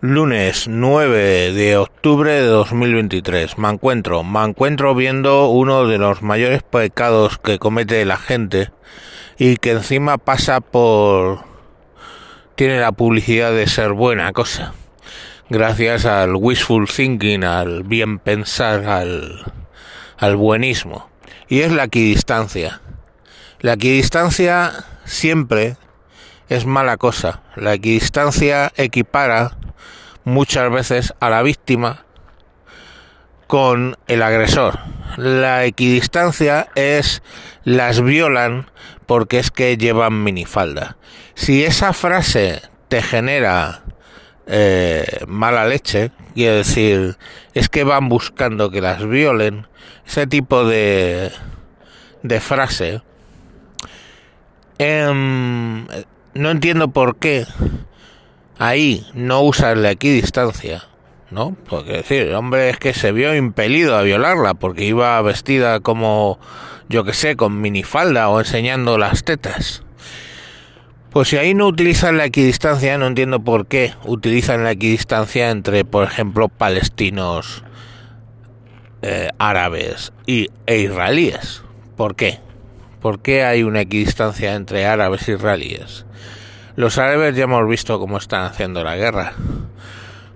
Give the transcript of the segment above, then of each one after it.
Lunes 9 de octubre de 2023. Me encuentro, me encuentro viendo uno de los mayores pecados que comete la gente y que encima pasa por... tiene la publicidad de ser buena cosa. Gracias al wishful thinking, al bien pensar, al, al buenismo. Y es la equidistancia. La equidistancia siempre es mala cosa. La equidistancia equipara muchas veces a la víctima con el agresor. La equidistancia es las violan porque es que llevan minifalda. Si esa frase te genera eh, mala leche, quiere decir, es que van buscando que las violen, ese tipo de, de frase, em, no entiendo por qué ahí no usa la equidistancia, ¿no? Porque decir, el hombre es que se vio impelido a violarla porque iba vestida como, yo que sé, con minifalda o enseñando las tetas. Pues si ahí no utilizan la equidistancia, no entiendo por qué utilizan la equidistancia entre, por ejemplo, palestinos, eh, árabes y, e israelíes. ¿Por qué? ¿Por qué hay una equidistancia entre árabes e israelíes? Los árabes ya hemos visto cómo están haciendo la guerra.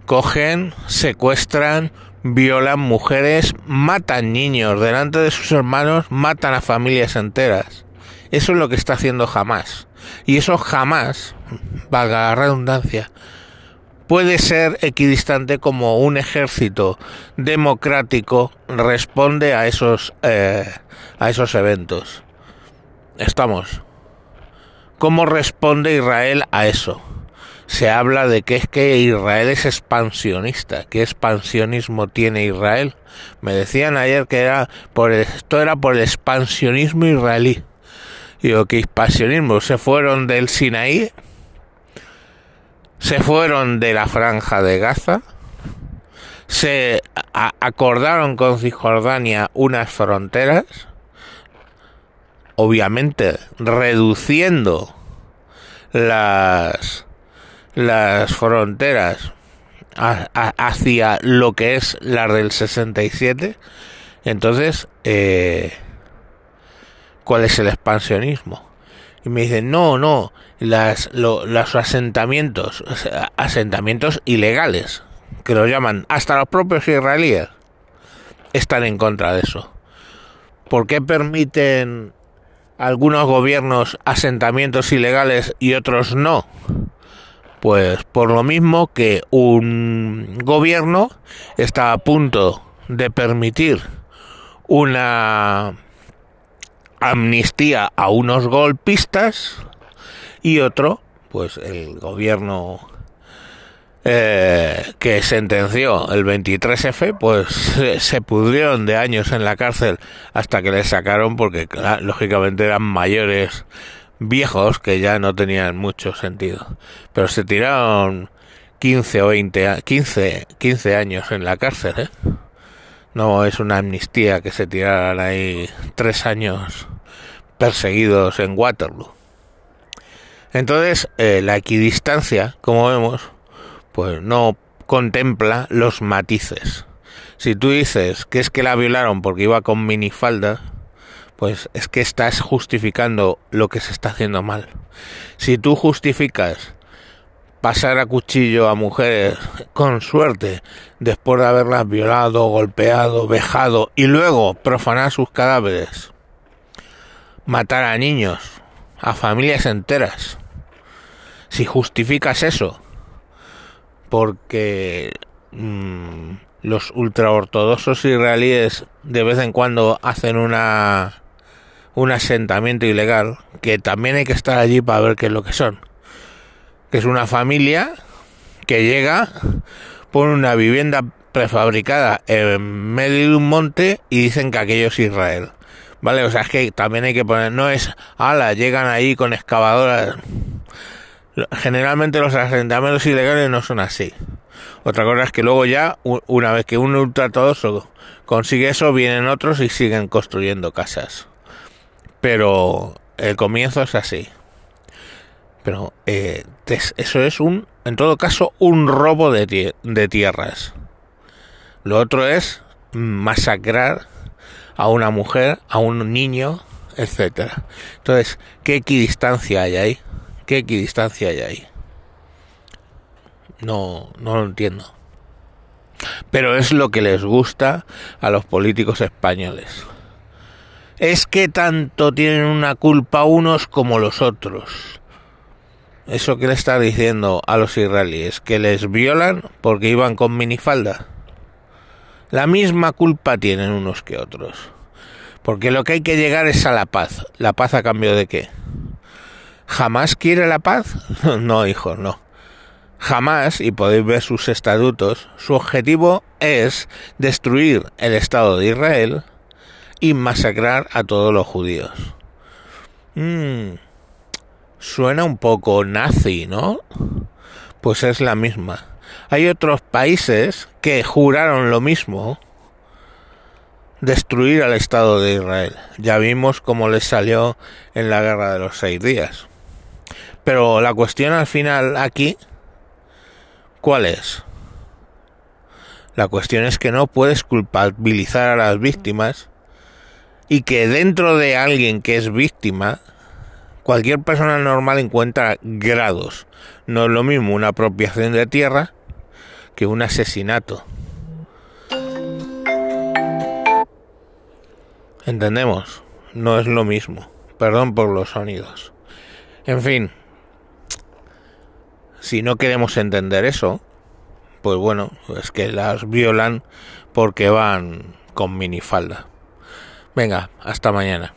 Cogen, secuestran, violan mujeres, matan niños delante de sus hermanos, matan a familias enteras. Eso es lo que está haciendo jamás. Y eso jamás, valga la redundancia, puede ser equidistante como un ejército democrático responde a esos, eh, a esos eventos. Estamos. ¿Cómo responde Israel a eso? Se habla de que es que Israel es expansionista. ¿Qué expansionismo tiene Israel? Me decían ayer que era por esto era por el expansionismo israelí. Digo, ¿qué expansionismo? Se fueron del Sinaí, se fueron de la franja de Gaza, se acordaron con Cisjordania unas fronteras, obviamente reduciendo las las fronteras hacia lo que es la del 67 entonces eh, cuál es el expansionismo y me dicen no no las los asentamientos asentamientos ilegales que lo llaman hasta los propios israelíes están en contra de eso. ¿por qué permiten algunos gobiernos asentamientos ilegales y otros no? Pues por lo mismo que un gobierno está a punto de permitir una amnistía a unos golpistas y otro, pues el gobierno eh, que sentenció el 23F, pues se, pudrieron de años en la cárcel hasta que les sacaron porque lógicamente eran mayores viejos que ya no tenían mucho sentido. Pero se tiraron 15 o 20, 15, 15 años en la cárcel, ¿eh? No es una amnistía que se tiraran ahí tres años perseguidos en Waterloo. Entonces, eh, la equidistancia, como vemos, pues no contempla los matices. Si tú dices que es que la violaron porque iba con minifalda, pues es que estás justificando lo que se está haciendo mal. Si tú justificas pasar a cuchillo a mujeres con suerte después de haberlas violado, golpeado, vejado y luego profanar sus cadáveres, matar a niños, a familias enteras, si justificas eso, porque mmm, los ultraortodoxos israelíes de vez en cuando hacen una un asentamiento ilegal que también hay que estar allí para ver qué es lo que son. Que es una familia que llega pone una vivienda prefabricada en medio de un monte y dicen que aquello es Israel. Vale o sea es que también hay que poner no es ala llegan ahí con excavadoras generalmente los asentamientos ilegales no son así. Otra cosa es que luego ya, una vez que un ultraortodoxo consigue eso, vienen otros y siguen construyendo casas. Pero el comienzo es así. Pero eh, eso es un, en todo caso, un robo de, de tierras. Lo otro es masacrar a una mujer, a un niño, etcétera. Entonces, ¿qué equidistancia hay ahí? ¿Qué equidistancia hay ahí? No, no lo entiendo. Pero es lo que les gusta a los políticos españoles. Es que tanto tienen una culpa unos como los otros. Eso que le está diciendo a los israelíes, que les violan porque iban con minifalda. La misma culpa tienen unos que otros. Porque lo que hay que llegar es a la paz. ¿La paz a cambio de qué? ¿Jamás quiere la paz? no, hijo, no. Jamás, y podéis ver sus estatutos, su objetivo es destruir el Estado de Israel y masacrar a todos los judíos. Mm, suena un poco nazi, ¿no? Pues es la misma. Hay otros países que juraron lo mismo, destruir al Estado de Israel. Ya vimos cómo les salió en la guerra de los seis días. Pero la cuestión al final aquí, ¿cuál es? La cuestión es que no puedes culpabilizar a las víctimas y que dentro de alguien que es víctima, cualquier persona normal encuentra grados. No es lo mismo una apropiación de tierra que un asesinato. Entendemos, no es lo mismo. Perdón por los sonidos. En fin, si no queremos entender eso, pues bueno, es que las violan porque van con minifalda. Venga, hasta mañana.